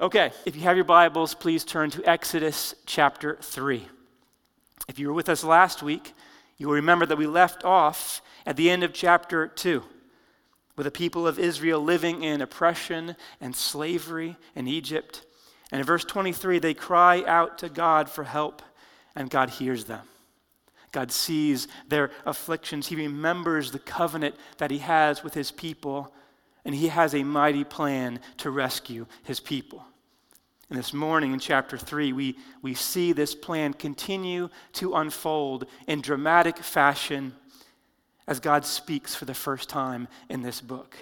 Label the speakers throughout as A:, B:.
A: Okay, if you have your Bibles, please turn to Exodus chapter 3. If you were with us last week, you will remember that we left off at the end of chapter 2 with the people of Israel living in oppression and slavery in Egypt. And in verse 23, they cry out to God for help, and God hears them. God sees their afflictions. He remembers the covenant that He has with His people, and He has a mighty plan to rescue His people. And this morning in chapter 3, we, we see this plan continue to unfold in dramatic fashion as God speaks for the first time in this book.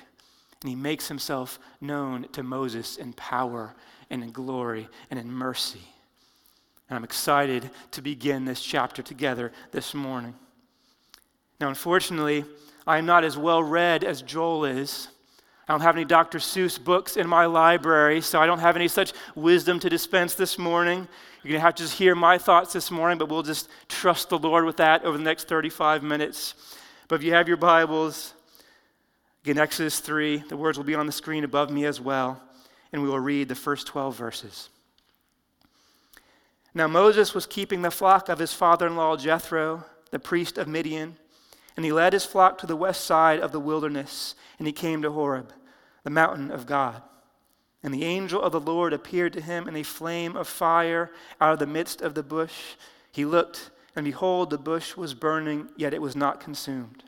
A: And he makes himself known to Moses in power and in glory and in mercy. And I'm excited to begin this chapter together this morning. Now, unfortunately, I am not as well read as Joel is. I don't have any Dr. Seuss books in my library, so I don't have any such wisdom to dispense this morning. You're going to have to just hear my thoughts this morning, but we'll just trust the Lord with that over the next 35 minutes. But if you have your Bibles, again, Exodus 3, the words will be on the screen above me as well, and we will read the first 12 verses. Now, Moses was keeping the flock of his father in law Jethro, the priest of Midian, and he led his flock to the west side of the wilderness, and he came to Horeb, the mountain of God. And the angel of the Lord appeared to him in a flame of fire out of the midst of the bush. He looked and behold, the bush was burning, yet it was not consumed.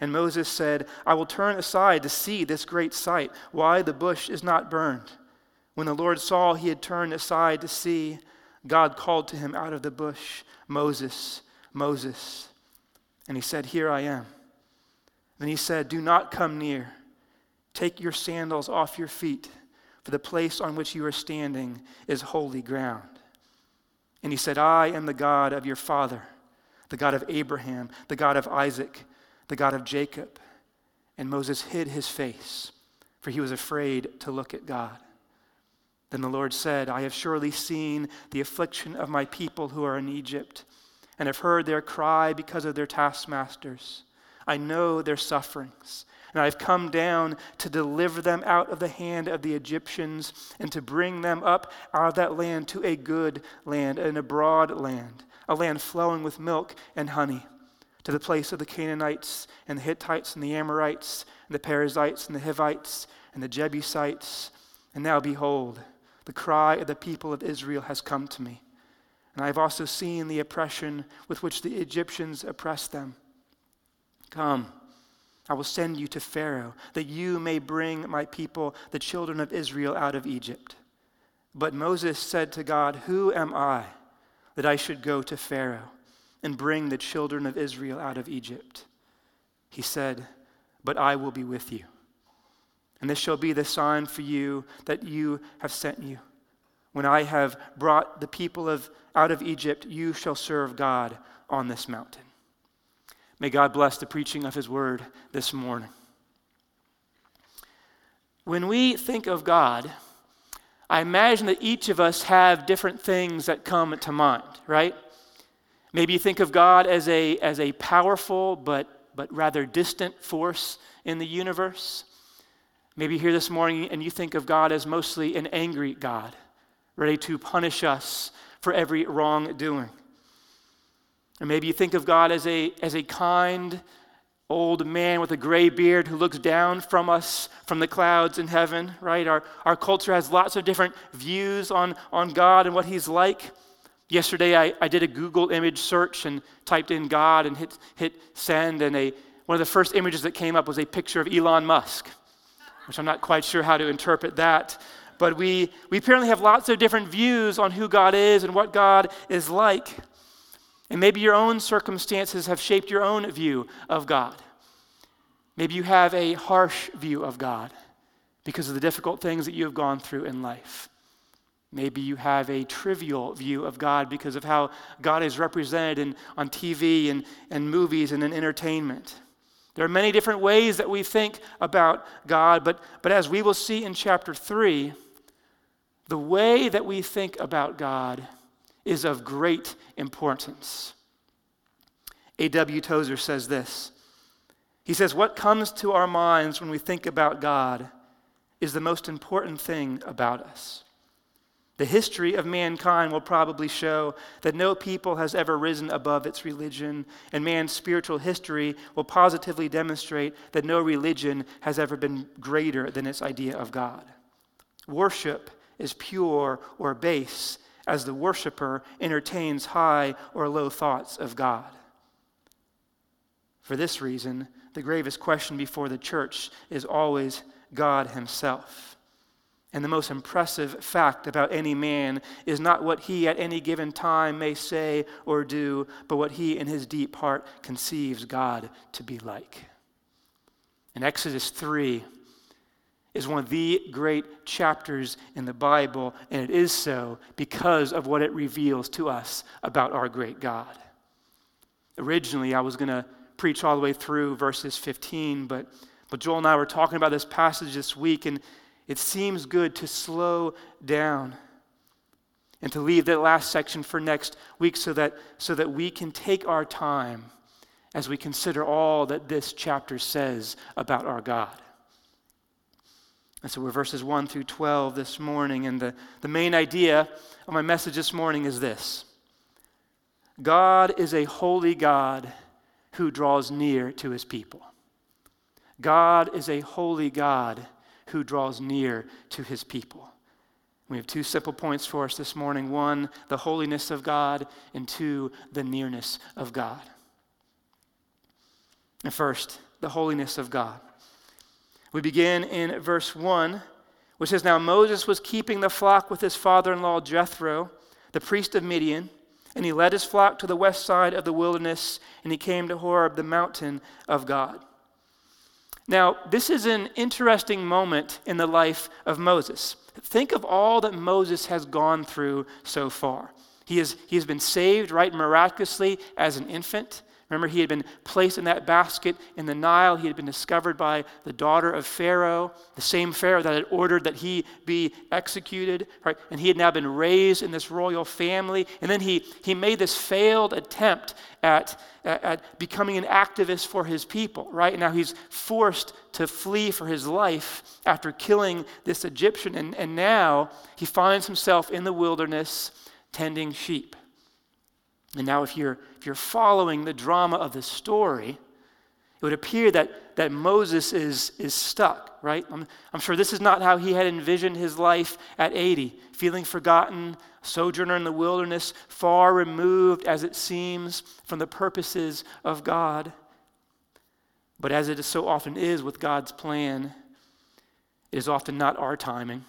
A: And Moses said, I will turn aside to see this great sight, why the bush is not burned. When the Lord saw he had turned aside to see, God called to him out of the bush, Moses, Moses. And he said, Here I am. Then he said, Do not come near. Take your sandals off your feet, for the place on which you are standing is holy ground. And he said, I am the God of your father, the God of Abraham, the God of Isaac, the God of Jacob. And Moses hid his face, for he was afraid to look at God. Then the Lord said, I have surely seen the affliction of my people who are in Egypt, and have heard their cry because of their taskmasters. I know their sufferings and I've come down to deliver them out of the hand of the Egyptians and to bring them up out of that land to a good land and a broad land, a land flowing with milk and honey, to the place of the Canaanites and the Hittites and the Amorites and the Perizzites and the Hivites and the Jebusites. And now behold, the cry of the people of Israel has come to me. And I have also seen the oppression with which the Egyptians oppressed them. Come I will send you to Pharaoh, that you may bring my people, the children of Israel, out of Egypt. But Moses said to God, Who am I that I should go to Pharaoh and bring the children of Israel out of Egypt? He said, But I will be with you. And this shall be the sign for you that you have sent you. When I have brought the people of, out of Egypt, you shall serve God on this mountain. May God bless the preaching of His word this morning. When we think of God, I imagine that each of us have different things that come to mind, right? Maybe you think of God as a, as a powerful but, but rather distant force in the universe. Maybe here this morning and you think of God as mostly an angry God, ready to punish us for every wrongdoing. Or maybe you think of God as a, as a kind old man with a gray beard who looks down from us from the clouds in heaven, right? Our, our culture has lots of different views on, on God and what he's like. Yesterday, I, I did a Google image search and typed in God and hit, hit send, and a, one of the first images that came up was a picture of Elon Musk, which I'm not quite sure how to interpret that. But we, we apparently have lots of different views on who God is and what God is like. And maybe your own circumstances have shaped your own view of God. Maybe you have a harsh view of God because of the difficult things that you have gone through in life. Maybe you have a trivial view of God because of how God is represented in, on TV and, and movies and in entertainment. There are many different ways that we think about God, but, but as we will see in chapter 3, the way that we think about God is of great importance. A.W. Tozer says this. He says, What comes to our minds when we think about God is the most important thing about us. The history of mankind will probably show that no people has ever risen above its religion, and man's spiritual history will positively demonstrate that no religion has ever been greater than its idea of God. Worship is pure or base as the worshiper entertains high or low thoughts of God. For this reason, the gravest question before the church is always God Himself. And the most impressive fact about any man is not what he at any given time may say or do, but what he in his deep heart conceives God to be like. In Exodus 3 is one of the great chapters in the Bible, and it is so because of what it reveals to us about our great God. Originally, I was going to preach all the way through verses 15, but, but Joel and I were talking about this passage this week, and it seems good to slow down and to leave that last section for next week so that, so that we can take our time as we consider all that this chapter says about our God. And so we're verses 1 through 12 this morning, and the, the main idea of my message this morning is this God is a holy God who draws near to his people. God is a holy God who draws near to his people. We have two simple points for us this morning one, the holiness of God, and two, the nearness of God. And first, the holiness of God. We begin in verse 1, which says Now Moses was keeping the flock with his father in law Jethro, the priest of Midian, and he led his flock to the west side of the wilderness, and he came to Horeb, the mountain of God. Now, this is an interesting moment in the life of Moses. Think of all that Moses has gone through so far. He has, he has been saved, right, miraculously as an infant. Remember, he had been placed in that basket in the Nile. He had been discovered by the daughter of Pharaoh, the same Pharaoh that had ordered that he be executed, right? And he had now been raised in this royal family. And then he, he made this failed attempt at, at, at becoming an activist for his people, right? And now he's forced to flee for his life after killing this Egyptian. And, and now he finds himself in the wilderness tending sheep. And now, if you're, if you're following the drama of the story, it would appear that, that Moses is, is stuck, right? I'm, I'm sure this is not how he had envisioned his life at 80, feeling forgotten, sojourner in the wilderness, far removed, as it seems, from the purposes of God. But as it so often is with God's plan, it is often not our timing,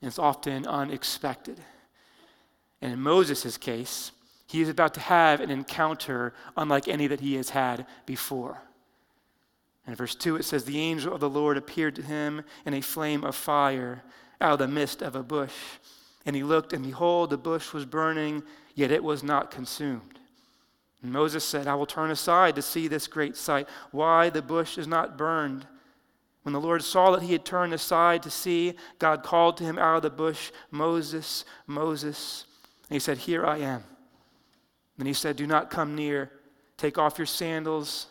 A: and it's often unexpected. And in Moses' case, he is about to have an encounter unlike any that he has had before. In verse 2, it says, The angel of the Lord appeared to him in a flame of fire out of the midst of a bush. And he looked, and behold, the bush was burning, yet it was not consumed. And Moses said, I will turn aside to see this great sight, why the bush is not burned. When the Lord saw that he had turned aside to see, God called to him out of the bush, Moses, Moses. And he said, Here I am. Then he said, Do not come near. Take off your sandals,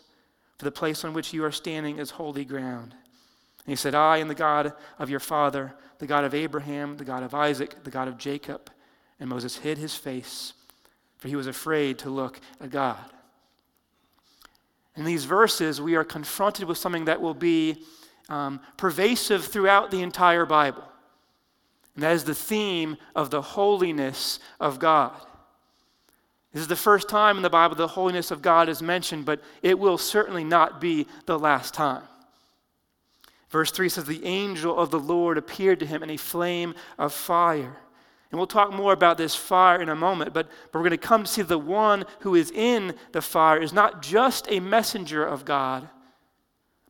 A: for the place on which you are standing is holy ground. And he said, I am the God of your father, the God of Abraham, the God of Isaac, the God of Jacob. And Moses hid his face, for he was afraid to look at God. In these verses, we are confronted with something that will be um, pervasive throughout the entire Bible. And that is the theme of the holiness of God. This is the first time in the Bible the holiness of God is mentioned, but it will certainly not be the last time. Verse 3 says, The angel of the Lord appeared to him in a flame of fire. And we'll talk more about this fire in a moment, but, but we're going to come to see the one who is in the fire is not just a messenger of God,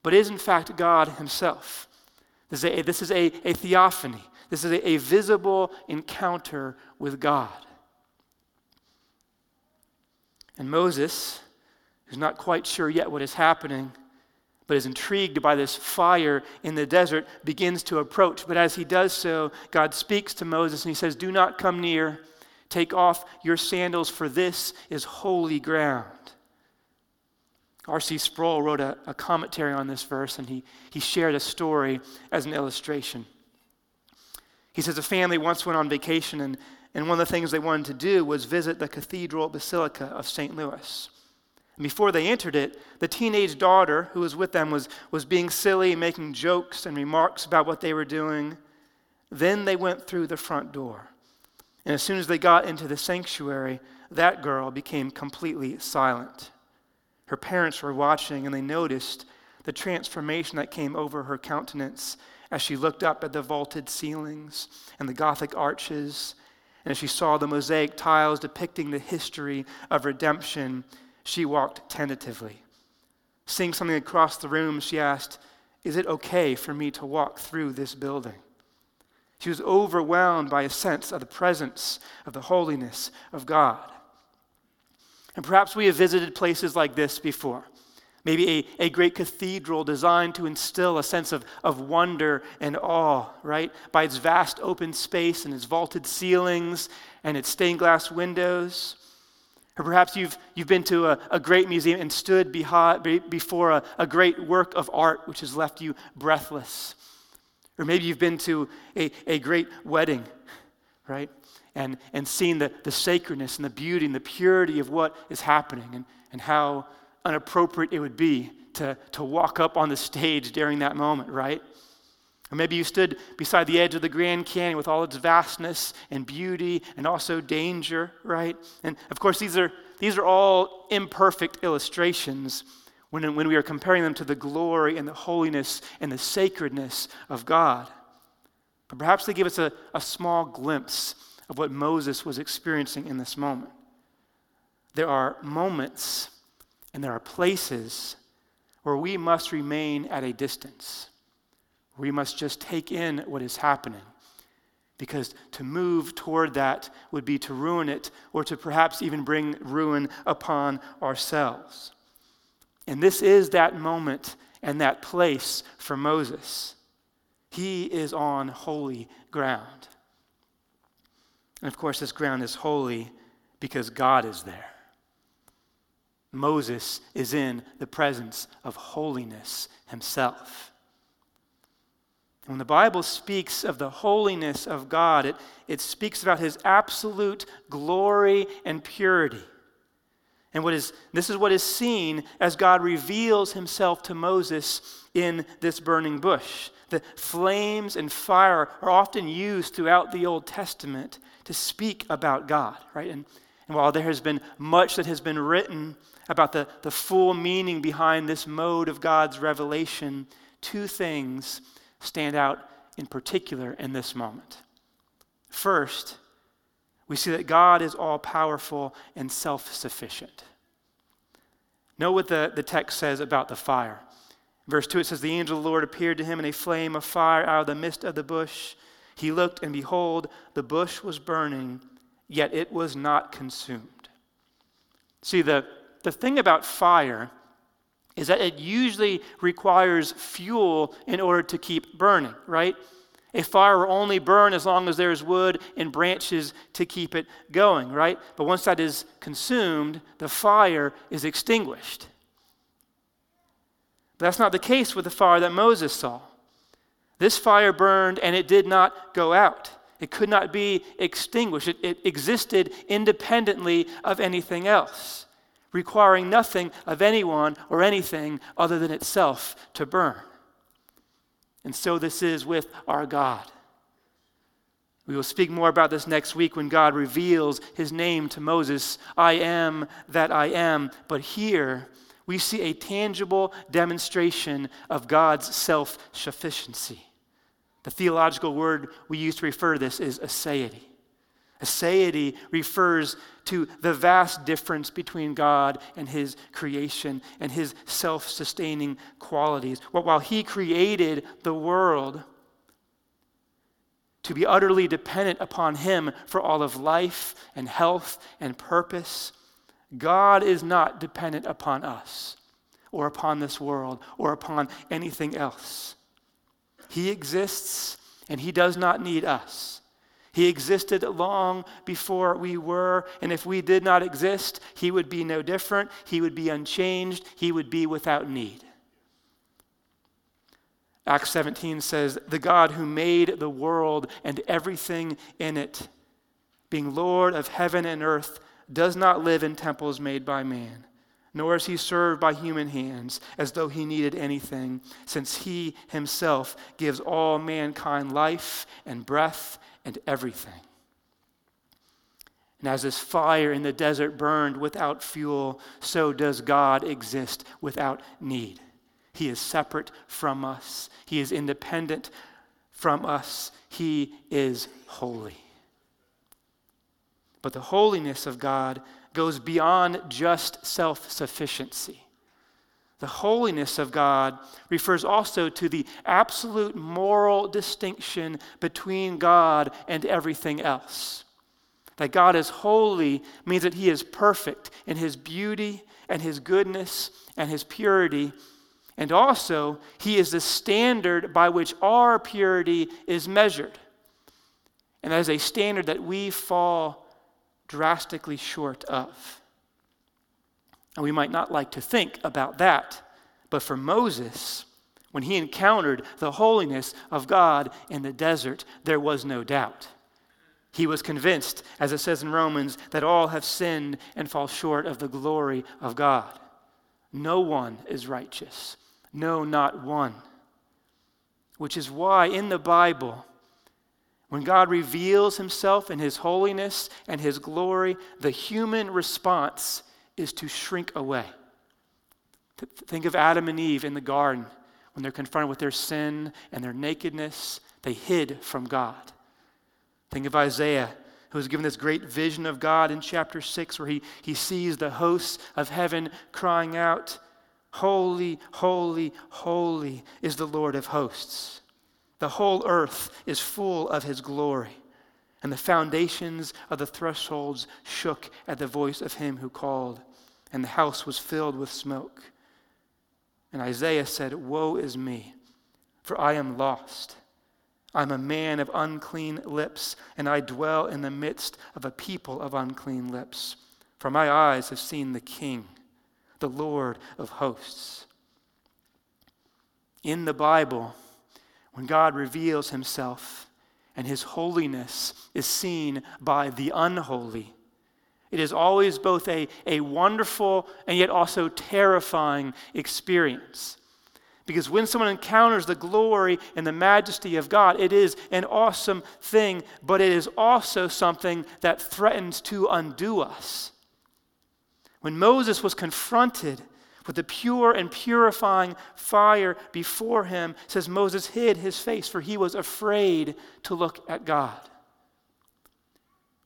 A: but is in fact God himself. This is a, this is a, a theophany, this is a, a visible encounter with God. And Moses, who's not quite sure yet what is happening, but is intrigued by this fire in the desert, begins to approach. But as he does so, God speaks to Moses and he says, Do not come near. Take off your sandals, for this is holy ground. R.C. Sproul wrote a, a, commentary on this verse, and he, he shared a story as an illustration. He says a family once went on vacation, and, and one of the things they wanted to do was visit the Cathedral Basilica of St. Louis. And before they entered it, the teenage daughter who was with them was, was being silly, making jokes and remarks about what they were doing. Then they went through the front door. And as soon as they got into the sanctuary, that girl became completely silent. Her parents were watching, and they noticed the transformation that came over her countenance as she looked up at the vaulted ceilings and the Gothic arches, and as she saw the mosaic tiles depicting the history of redemption, she walked tentatively. Seeing something across the room, she asked, Is it okay for me to walk through this building? She was overwhelmed by a sense of the presence of the holiness of God. And perhaps we have visited places like this before. Maybe a, a great cathedral designed to instill a sense of, of wonder and awe, right? By its vast open space and its vaulted ceilings and its stained glass windows. Or perhaps you've, you've been to a, a great museum and stood before a, a great work of art which has left you breathless. Or maybe you've been to a, a great wedding, right? And, and seen the, the sacredness and the beauty and the purity of what is happening and, and how inappropriate it would be to, to walk up on the stage during that moment, right? Or maybe you stood beside the edge of the Grand Canyon with all its vastness and beauty and also danger, right? And of course, these are, these are all imperfect illustrations when, when we are comparing them to the glory and the holiness and the sacredness of God. But perhaps they give us a, a small glimpse of what Moses was experiencing in this moment. There are moments and there are places where we must remain at a distance. We must just take in what is happening. Because to move toward that would be to ruin it or to perhaps even bring ruin upon ourselves. And this is that moment and that place for Moses. He is on holy ground. And of course, this ground is holy because God is there. Moses is in the presence of holiness himself. When the Bible speaks of the holiness of God, it, it speaks about his absolute glory and purity. And what is, this is what is seen as God reveals himself to Moses in this burning bush. The flames and fire are often used throughout the Old Testament to speak about God, right? And, and while there has been much that has been written about the, the full meaning behind this mode of God's revelation, two things stand out in particular in this moment. First, we see that God is all powerful and self sufficient. Know what the, the text says about the fire. Verse 2 it says, The angel of the Lord appeared to him in a flame of fire out of the midst of the bush. He looked, and behold, the bush was burning, yet it was not consumed. See, the, the thing about fire is that it usually requires fuel in order to keep burning, right? A fire will only burn as long as there's wood and branches to keep it going, right? But once that is consumed, the fire is extinguished. But that's not the case with the fire that Moses saw. This fire burned and it did not go out. It could not be extinguished. It, it existed independently of anything else requiring nothing of anyone or anything other than itself to burn. And so this is with our God. We will speak more about this next week when God reveals his name to Moses I am that I am. But here we see a tangible demonstration of God's self sufficiency. The theological word we use to refer to this is aseity. Aseity refers to the vast difference between God and his creation and his self sustaining qualities. Well, while he created the world to be utterly dependent upon him for all of life and health and purpose, God is not dependent upon us or upon this world or upon anything else. He exists and he does not need us. He existed long before we were, and if we did not exist, He would be no different. He would be unchanged. He would be without need. Acts 17 says, The God who made the world and everything in it, being Lord of heaven and earth, does not live in temples made by man, nor is he served by human hands as though he needed anything, since he himself gives all mankind life and breath and everything. And as this fire in the desert burned without fuel, so does God exist without need. He is separate from us, He is independent from us, He is holy. But the holiness of God goes beyond just self sufficiency. The holiness of God refers also to the absolute moral distinction between God and everything else. That God is holy means that He is perfect in His beauty and His goodness and His purity, and also, He is the standard by which our purity is measured. And that is a standard that we fall drastically short of. And we might not like to think about that, but for Moses, when he encountered the holiness of God in the desert, there was no doubt. He was convinced, as it says in Romans, that all have sinned and fall short of the glory of God. No one is righteous. No, not one. Which is why in the Bible, when God reveals himself in his holiness and his glory, the human response is to shrink away. Think of Adam and Eve in the garden when they're confronted with their sin and their nakedness, they hid from God. Think of Isaiah, who was given this great vision of God in chapter 6, where he, he sees the hosts of heaven crying out, Holy, holy, holy is the Lord of hosts. The whole earth is full of his glory. And the foundations of the thresholds shook at the voice of him who called, and the house was filled with smoke. And Isaiah said, Woe is me, for I am lost. I'm a man of unclean lips, and I dwell in the midst of a people of unclean lips. For my eyes have seen the King the Lord of hosts. In the Bible, when God reveals himself and his holiness is seen by the unholy, it is always both a, a wonderful and yet also terrifying experience. Because when someone encounters the glory and the majesty of God, it is an awesome thing, but it is also something that threatens to undo us. When Moses was confronted with the pure and purifying fire before him, says Moses hid his face, for he was afraid to look at God.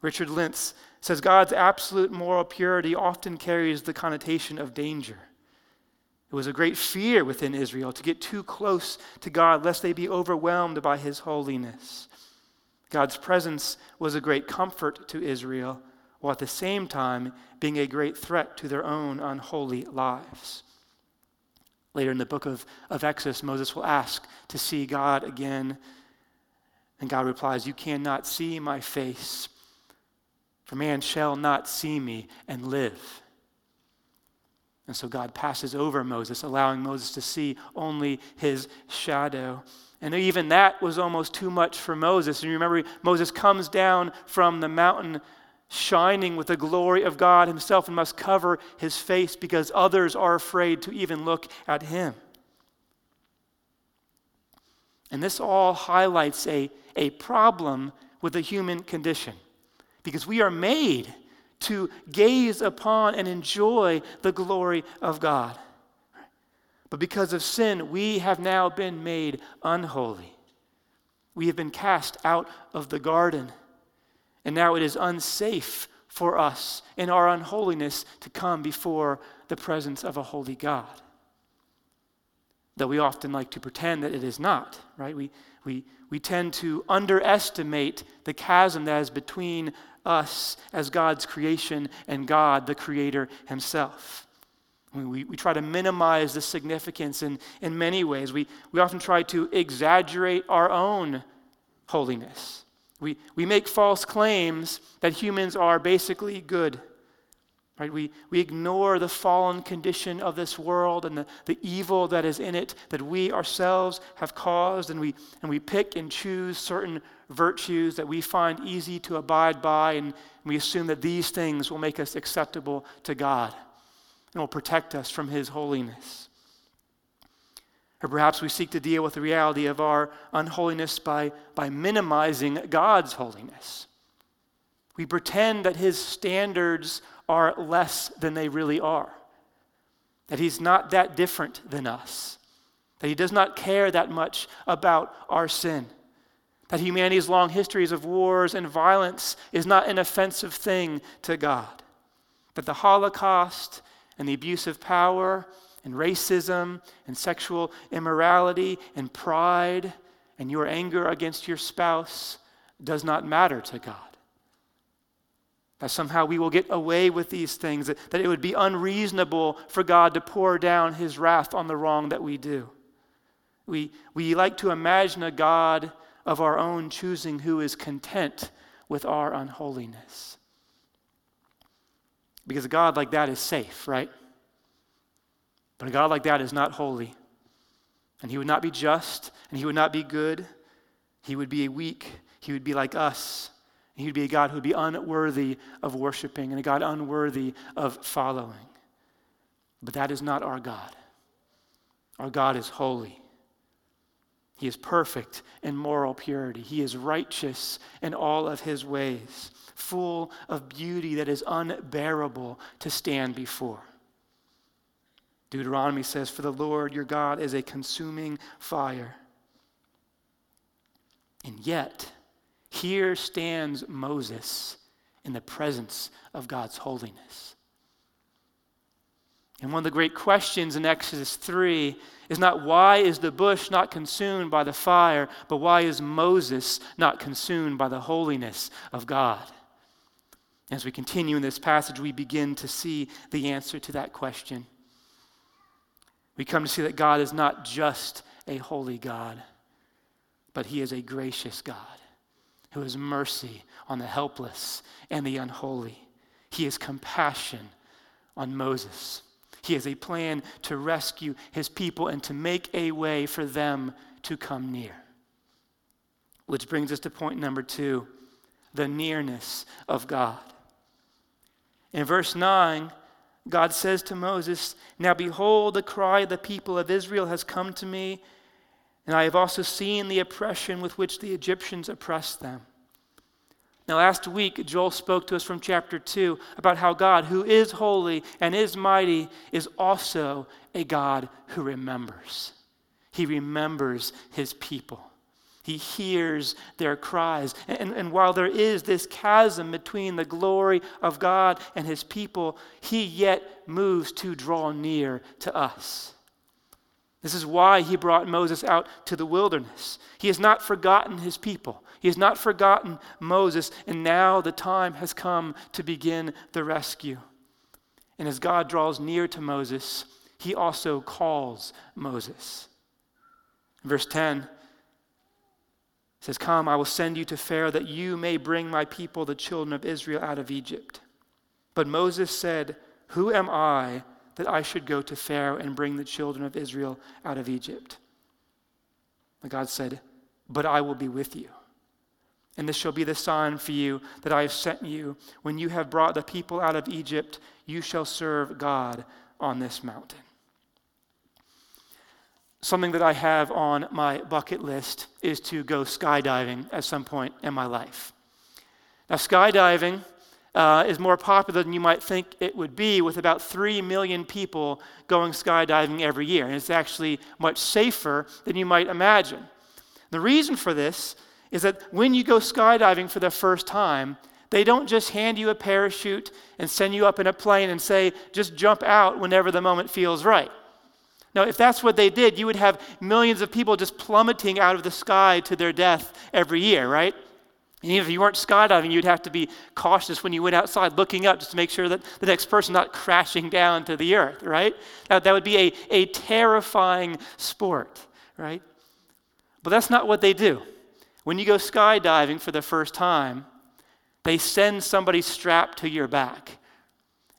A: Richard Lentz says God's absolute moral purity often carries the connotation of danger. It was a great fear within Israel to get too close to God lest they be overwhelmed by his holiness. God's presence was a great comfort to Israel while at the same time being a great threat to their own unholy lives. Later in the book of, of Exodus, Moses will ask to see God again. And God replies, You cannot see my face, for man shall not see me and live. And so God passes over Moses, allowing Moses to see only his shadow. And even that was almost too much for Moses. And you remember, Moses comes down from the mountain shining with the glory of God himself and must cover his face because others are afraid to even look at him. And this all highlights a, a problem with the human condition because we are made to gaze upon and enjoy the glory of God. But because of sin, we have now been made unholy. We have been cast out of the garden. And now it is unsafe for us in our unholiness to come before the presence of a holy God. Though we often like to pretend that it is not, right? We, we, we tend to underestimate the chasm that is between us as God's creation and God, the Creator Himself. We, we try to minimize the significance in, in many ways. We, we often try to exaggerate our own holiness. We, we make false claims that humans are basically good. Right? We, we ignore the fallen condition of this world and the, the evil that is in it that we ourselves have caused, and we, and we pick and choose certain virtues that we find easy to abide by, and we assume that these things will make us acceptable to God and will protect us from His holiness. Or perhaps we seek to deal with the reality of our unholiness by, by minimizing God's holiness. We pretend that His standards are less than they really are, that He's not that different than us, that He does not care that much about our sin, that humanity's long histories of wars and violence is not an offensive thing to God, that the Holocaust and the abuse of power and racism and sexual immorality and pride and your anger against your spouse does not matter to God. That somehow we will get away with these things, that, that it would be unreasonable for God to pour down his wrath on the wrong that we do. We, we like to imagine a God of our own choosing who is content with our unholiness. Because a God like that is safe, right? But a God like that is not holy. And he would not be just, and he would not be good. He would be weak. He would be like us. He would be a God who would be unworthy of worshiping and a God unworthy of following. But that is not our God. Our God is holy. He is perfect in moral purity. He is righteous in all of his ways, full of beauty that is unbearable to stand before. Deuteronomy says, For the Lord your God is a consuming fire. And yet, here stands Moses in the presence of God's holiness. And one of the great questions in Exodus 3 is not why is the bush not consumed by the fire, but why is Moses not consumed by the holiness of God? As we continue in this passage, we begin to see the answer to that question. We come to see that God is not just a holy God, but He is a gracious God who has mercy on the helpless and the unholy. He has compassion on Moses. He has a plan to rescue his people and to make a way for them to come near. Which brings us to point number two the nearness of God. In verse 9, God says to Moses, Now behold, the cry of the people of Israel has come to me, and I have also seen the oppression with which the Egyptians oppressed them. Now, last week, Joel spoke to us from chapter 2 about how God, who is holy and is mighty, is also a God who remembers. He remembers his people. He hears their cries. And, and while there is this chasm between the glory of God and his people, he yet moves to draw near to us. This is why he brought Moses out to the wilderness. He has not forgotten his people. He has not forgotten Moses, and now the time has come to begin the rescue. And as God draws near to Moses, he also calls Moses. Verse 10 says, Come, I will send you to Pharaoh that you may bring my people, the children of Israel, out of Egypt. But Moses said, Who am I that I should go to Pharaoh and bring the children of Israel out of Egypt? But God said, But I will be with you. And this shall be the sign for you that I have sent you. When you have brought the people out of Egypt, you shall serve God on this mountain. Something that I have on my bucket list is to go skydiving at some point in my life. Now, skydiving uh, is more popular than you might think it would be, with about 3 million people going skydiving every year. And it's actually much safer than you might imagine. The reason for this is that when you go skydiving for the first time, they don't just hand you a parachute and send you up in a plane and say, just jump out whenever the moment feels right. Now, if that's what they did, you would have millions of people just plummeting out of the sky to their death every year, right? And even if you weren't skydiving, you'd have to be cautious when you went outside looking up just to make sure that the next person not crashing down to the earth, right? That, that would be a, a terrifying sport, right? But that's not what they do. When you go skydiving for the first time, they send somebody strapped to your back.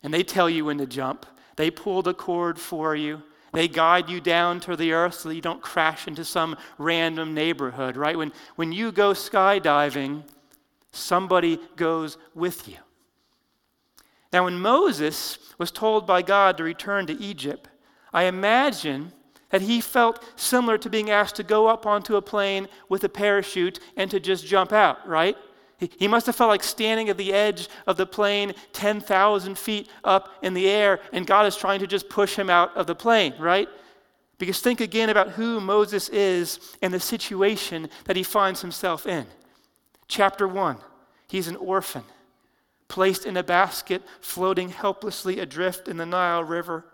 A: and they tell you when to jump. They pull the cord for you. They guide you down to the earth so that you don't crash into some random neighborhood, right? When, when you go skydiving, somebody goes with you. Now, when Moses was told by God to return to Egypt, I imagine that he felt similar to being asked to go up onto a plane with a parachute and to just jump out, right? He must have felt like standing at the edge of the plane 10,000 feet up in the air, and God is trying to just push him out of the plane, right? Because think again about who Moses is and the situation that he finds himself in. Chapter 1 He's an orphan, placed in a basket, floating helplessly adrift in the Nile River.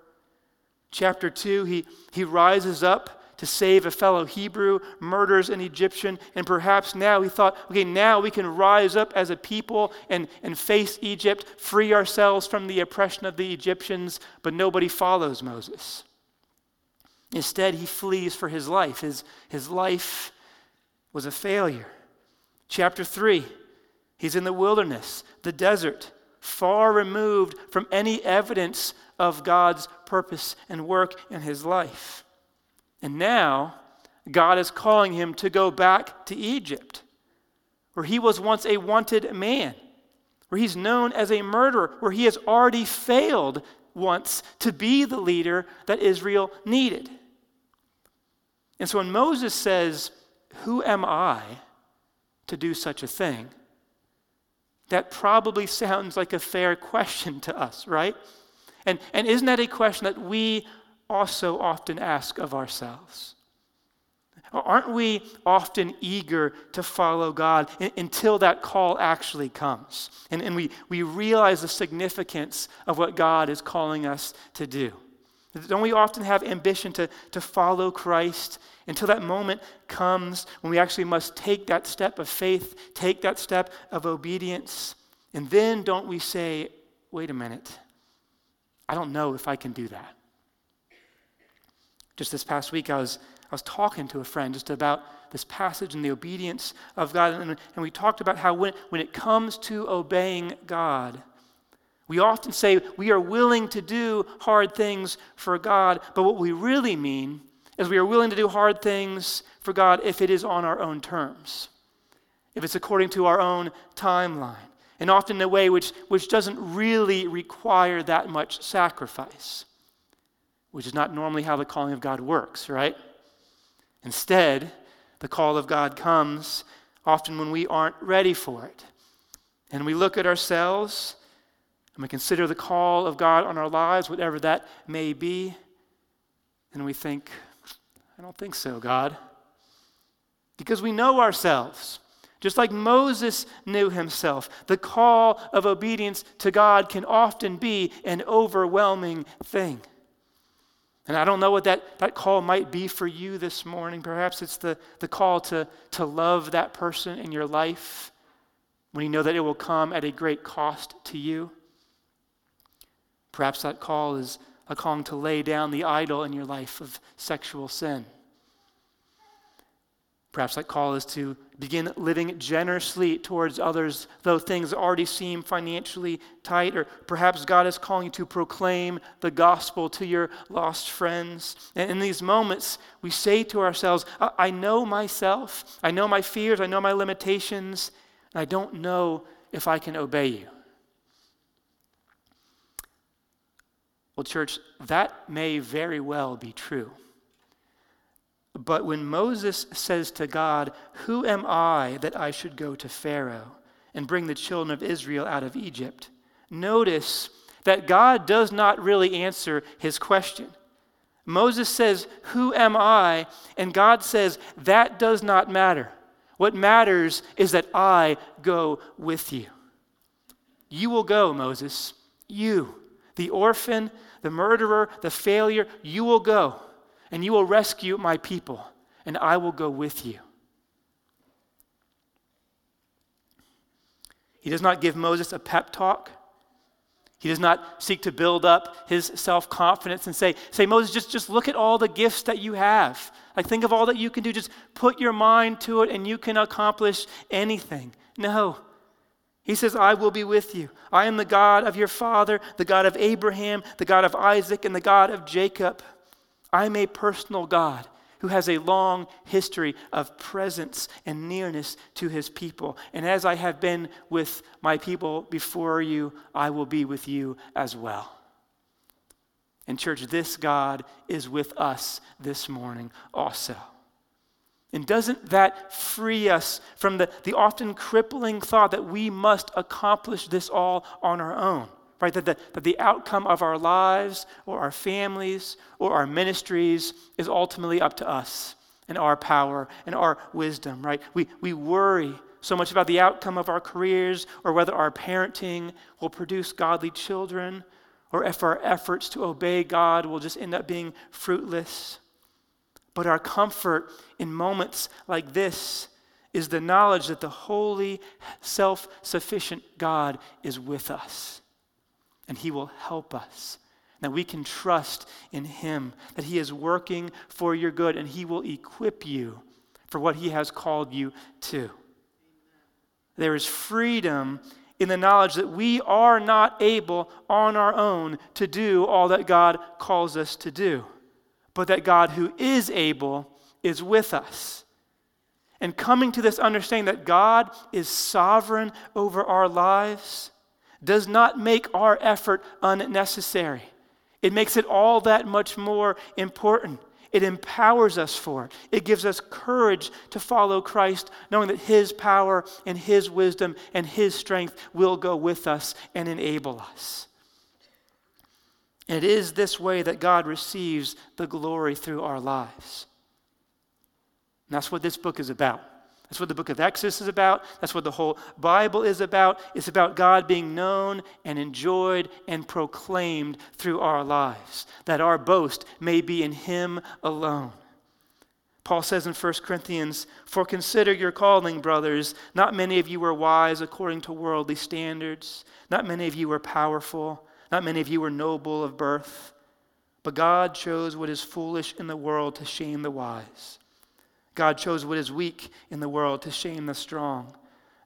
A: Chapter 2 He, he rises up to save a fellow Hebrew, murders an Egyptian, and perhaps now he thought, okay, now we can rise up as a people and, and face Egypt, free ourselves from the oppression of the Egyptians, but nobody follows Moses. Instead, he flees for his life. His, his life was a failure. Chapter 3, he's in the wilderness, the desert, far removed from any evidence of God's purpose and work in his life. And now, God is calling him to go back to Egypt, where he was once a wanted man, where he's known as a murderer, where he has already failed once to be the leader that Israel needed. And so when Moses says, Who am I to do such a thing? That probably sounds like a fair question to us, right? And, and isn't that a question that we also often ask of ourselves. Aren't we often eager to follow God until that call actually comes? And, and we, we realize the significance of what God is calling us to do. Don't we often have ambition to, to follow Christ until that moment comes when we actually must take that step of faith, take that step of obedience? And then don't we say, wait a minute, I don't know if I can do that. Just this past week, I was, I was talking to a friend just about this passage and the obedience of God. And, and we talked about how when, when it comes to obeying God, we often say we are willing to do hard things for God, but what we really mean is we are willing to do hard things for God if it is on our own terms, if it's according to our own timeline, and often in a way which, which doesn't really require that much sacrifice which is not normally how the calling of God works, right? Instead, the call of God comes often when we aren't ready for it. And we look at ourselves and we consider the call of God on our lives, whatever that may be, and we think, I don't think so, God. Because we know ourselves. Just like Moses knew himself, the call of obedience to God can often be an overwhelming thing. And I don't know what that, that call might be for you this morning. Perhaps it's the, the call to, to love that person in your life when you know that it will come at a great cost to you. Perhaps that call is a calling to lay down the idol in your life of sexual sin. Perhaps that call is to begin living generously towards others, though things already seem financially tight. Or perhaps God is calling you to proclaim the gospel to your lost friends. And in these moments, we say to ourselves, I know myself, I know my fears, I know my limitations, and I don't know if I can obey you. Well, church, that may very well be true. But when Moses says to God, Who am I that I should go to Pharaoh and bring the children of Israel out of Egypt? Notice that God does not really answer his question. Moses says, Who am I? And God says, That does not matter. What matters is that I go with you. You will go, Moses. You, the orphan, the murderer, the failure, you will go and you will rescue my people, and I will go with you. He does not give Moses a pep talk. He does not seek to build up his self confidence and say, say, Moses, just, just look at all the gifts that you have. Like, think of all that you can do. Just put your mind to it and you can accomplish anything. No. He says, I will be with you. I am the God of your father, the God of Abraham, the God of Isaac, and the God of Jacob. I am a personal God who has a long history of presence and nearness to his people. And as I have been with my people before you, I will be with you as well. And, church, this God is with us this morning also. And doesn't that free us from the, the often crippling thought that we must accomplish this all on our own? Right? That the, that the outcome of our lives or our families or our ministries is ultimately up to us and our power and our wisdom, right? We, we worry so much about the outcome of our careers or whether our parenting will produce godly children or if our efforts to obey God will just end up being fruitless. But our comfort in moments like this is the knowledge that the holy, self sufficient God is with us and He will help us. That we can trust in Him, that He is working for your good and He will equip you for what He has called you to. There is freedom in the knowledge that we are not able on our own to do all that God calls us to do but that God, who is able, is with us. And coming to this understanding that God is sovereign over our lives does not make our effort unnecessary. It makes it all that much more important. It empowers us for it. It gives us courage to follow Christ, knowing that His power and His wisdom and His strength will go with us and enable us. It is this way that God receives the glory through our lives. And that's what this book is about. That's what the book of Exodus is about. That's what the whole Bible is about. It's about God being known and enjoyed and proclaimed through our lives, that our boast may be in Him alone. Paul says in 1 Corinthians, For consider your calling, brothers. Not many of you were wise according to worldly standards, not many of you were powerful. Not many of you were noble of birth, but God chose what is foolish in the world to shame the wise. God chose what is weak in the world to shame the strong.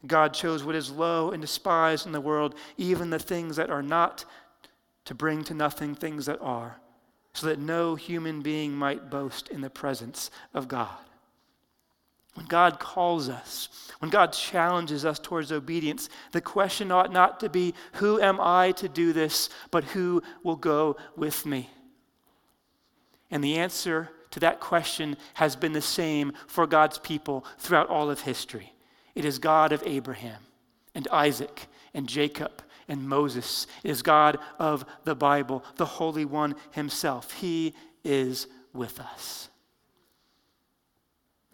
A: God chose what is low and despised in the world, even the things that are not, to bring to nothing things that are, so that no human being might boast in the presence of God. When God calls us, when God challenges us towards obedience, the question ought not to be, Who am I to do this, but who will go with me? And the answer to that question has been the same for God's people throughout all of history. It is God of Abraham and Isaac and Jacob and Moses. It is God of the Bible, the Holy One Himself. He is with us.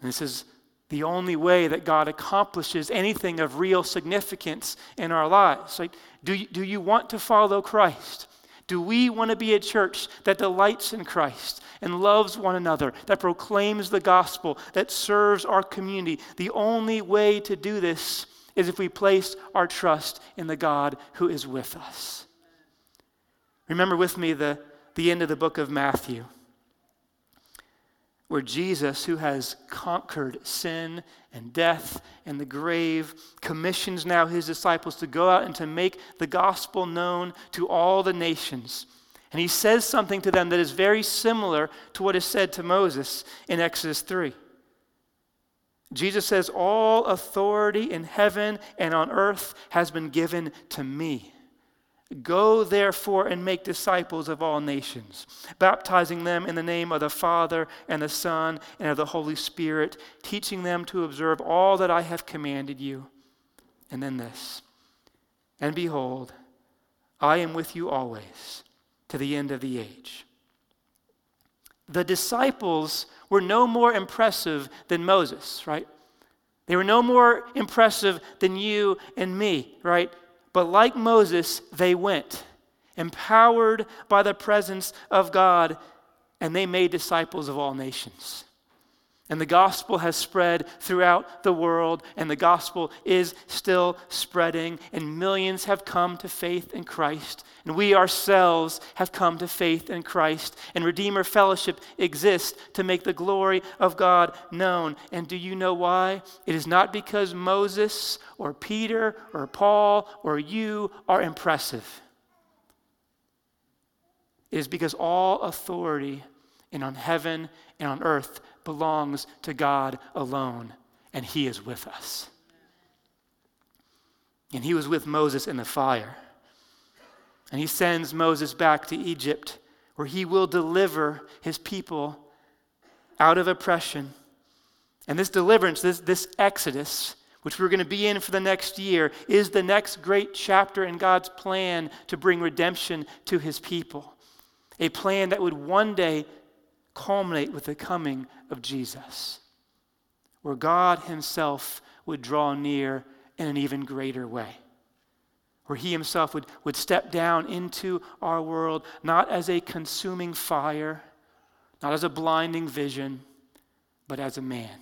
A: And this is the only way that God accomplishes anything of real significance in our lives. Like, do you, do you want to follow Christ? Do we want to be a church that delights in Christ and loves one another, that proclaims the gospel, that serves our community? The only way to do this is if we place our trust in the God who is with us. Remember with me the, the end of the book of Matthew where Jesus, who has conquered sin and death and the grave, commissions now his disciples to go out and to make the gospel known to all the nations. And he says something to them that is very similar to what is said to Moses in Exodus 3. Jesus says, All authority in heaven and on earth has been given to me. Go therefore and make disciples of all nations, baptizing them in the name of the Father and the Son and of the Holy Spirit, teaching them to observe all that I have commanded you. And then this And behold, I am with you always to the end of the age. The disciples were no more impressive than Moses, right? They were no more impressive than you and me, right? But like Moses, they went, empowered by the presence of God, and they made disciples of all nations. And the gospel has spread throughout the world, and the gospel is still spreading, and millions have come to faith in Christ. And we ourselves have come to faith in Christ, and Redeemer Fellowship exists to make the glory of God known. And do you know why? It is not because Moses or Peter or Paul or you are impressive. It is because all authority in on heaven and on earth belongs to God alone, and He is with us. And He was with Moses in the fire. And He sends Moses back to Egypt, where He will deliver His people out of oppression. And this deliverance, this, this exodus, which we're going to be in for the next year, is the next great chapter in God's plan to bring redemption to His people. A plan that would one day culminate with the coming of Jesus, where God Himself would draw near in an even greater way, where He Himself would, would step down into our world, not as a consuming fire, not as a blinding vision, but as a man,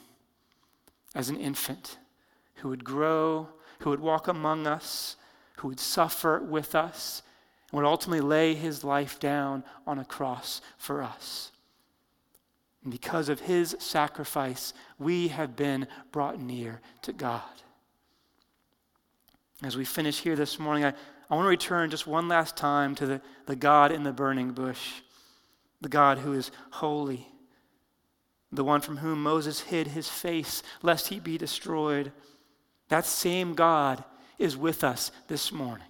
A: as an infant who would grow, who would walk among us, who would suffer with us, and would ultimately lay his life down on a cross for us. And because of his sacrifice, we have been brought near to God. As we finish here this morning, I, I want to return just one last time to the, the God in the burning bush, the God who is holy, the one from whom Moses hid his face lest he be destroyed. That same God is with us this morning.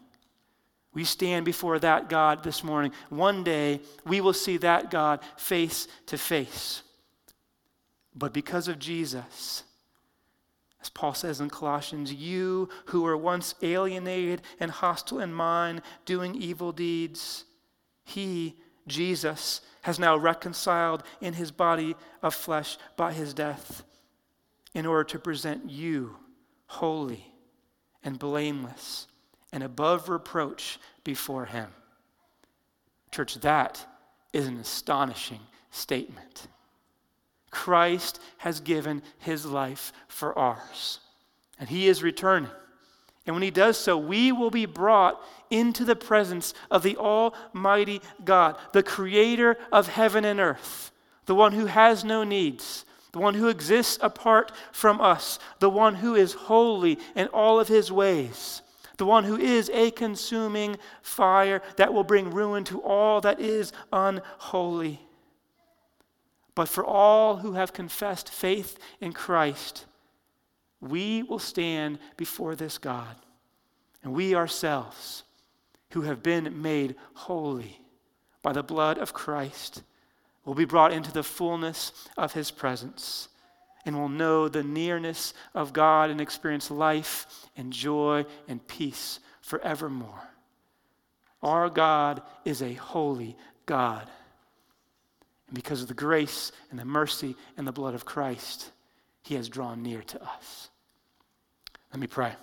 A: We stand before that God this morning. One day, we will see that God face to face. But because of Jesus, as Paul says in Colossians, you who were once alienated and hostile in mind, doing evil deeds, he, Jesus, has now reconciled in his body of flesh by his death in order to present you holy and blameless and above reproach before him. Church, that is an astonishing statement. Christ has given his life for ours, and he is returning. And when he does so, we will be brought into the presence of the Almighty God, the creator of heaven and earth, the one who has no needs, the one who exists apart from us, the one who is holy in all of his ways, the one who is a consuming fire that will bring ruin to all that is unholy. But for all who have confessed faith in Christ, we will stand before this God. And we ourselves, who have been made holy by the blood of Christ, will be brought into the fullness of his presence and will know the nearness of God and experience life and joy and peace forevermore. Our God is a holy God. And because of the grace and the mercy and the blood of Christ, he has drawn near to us. Let me pray.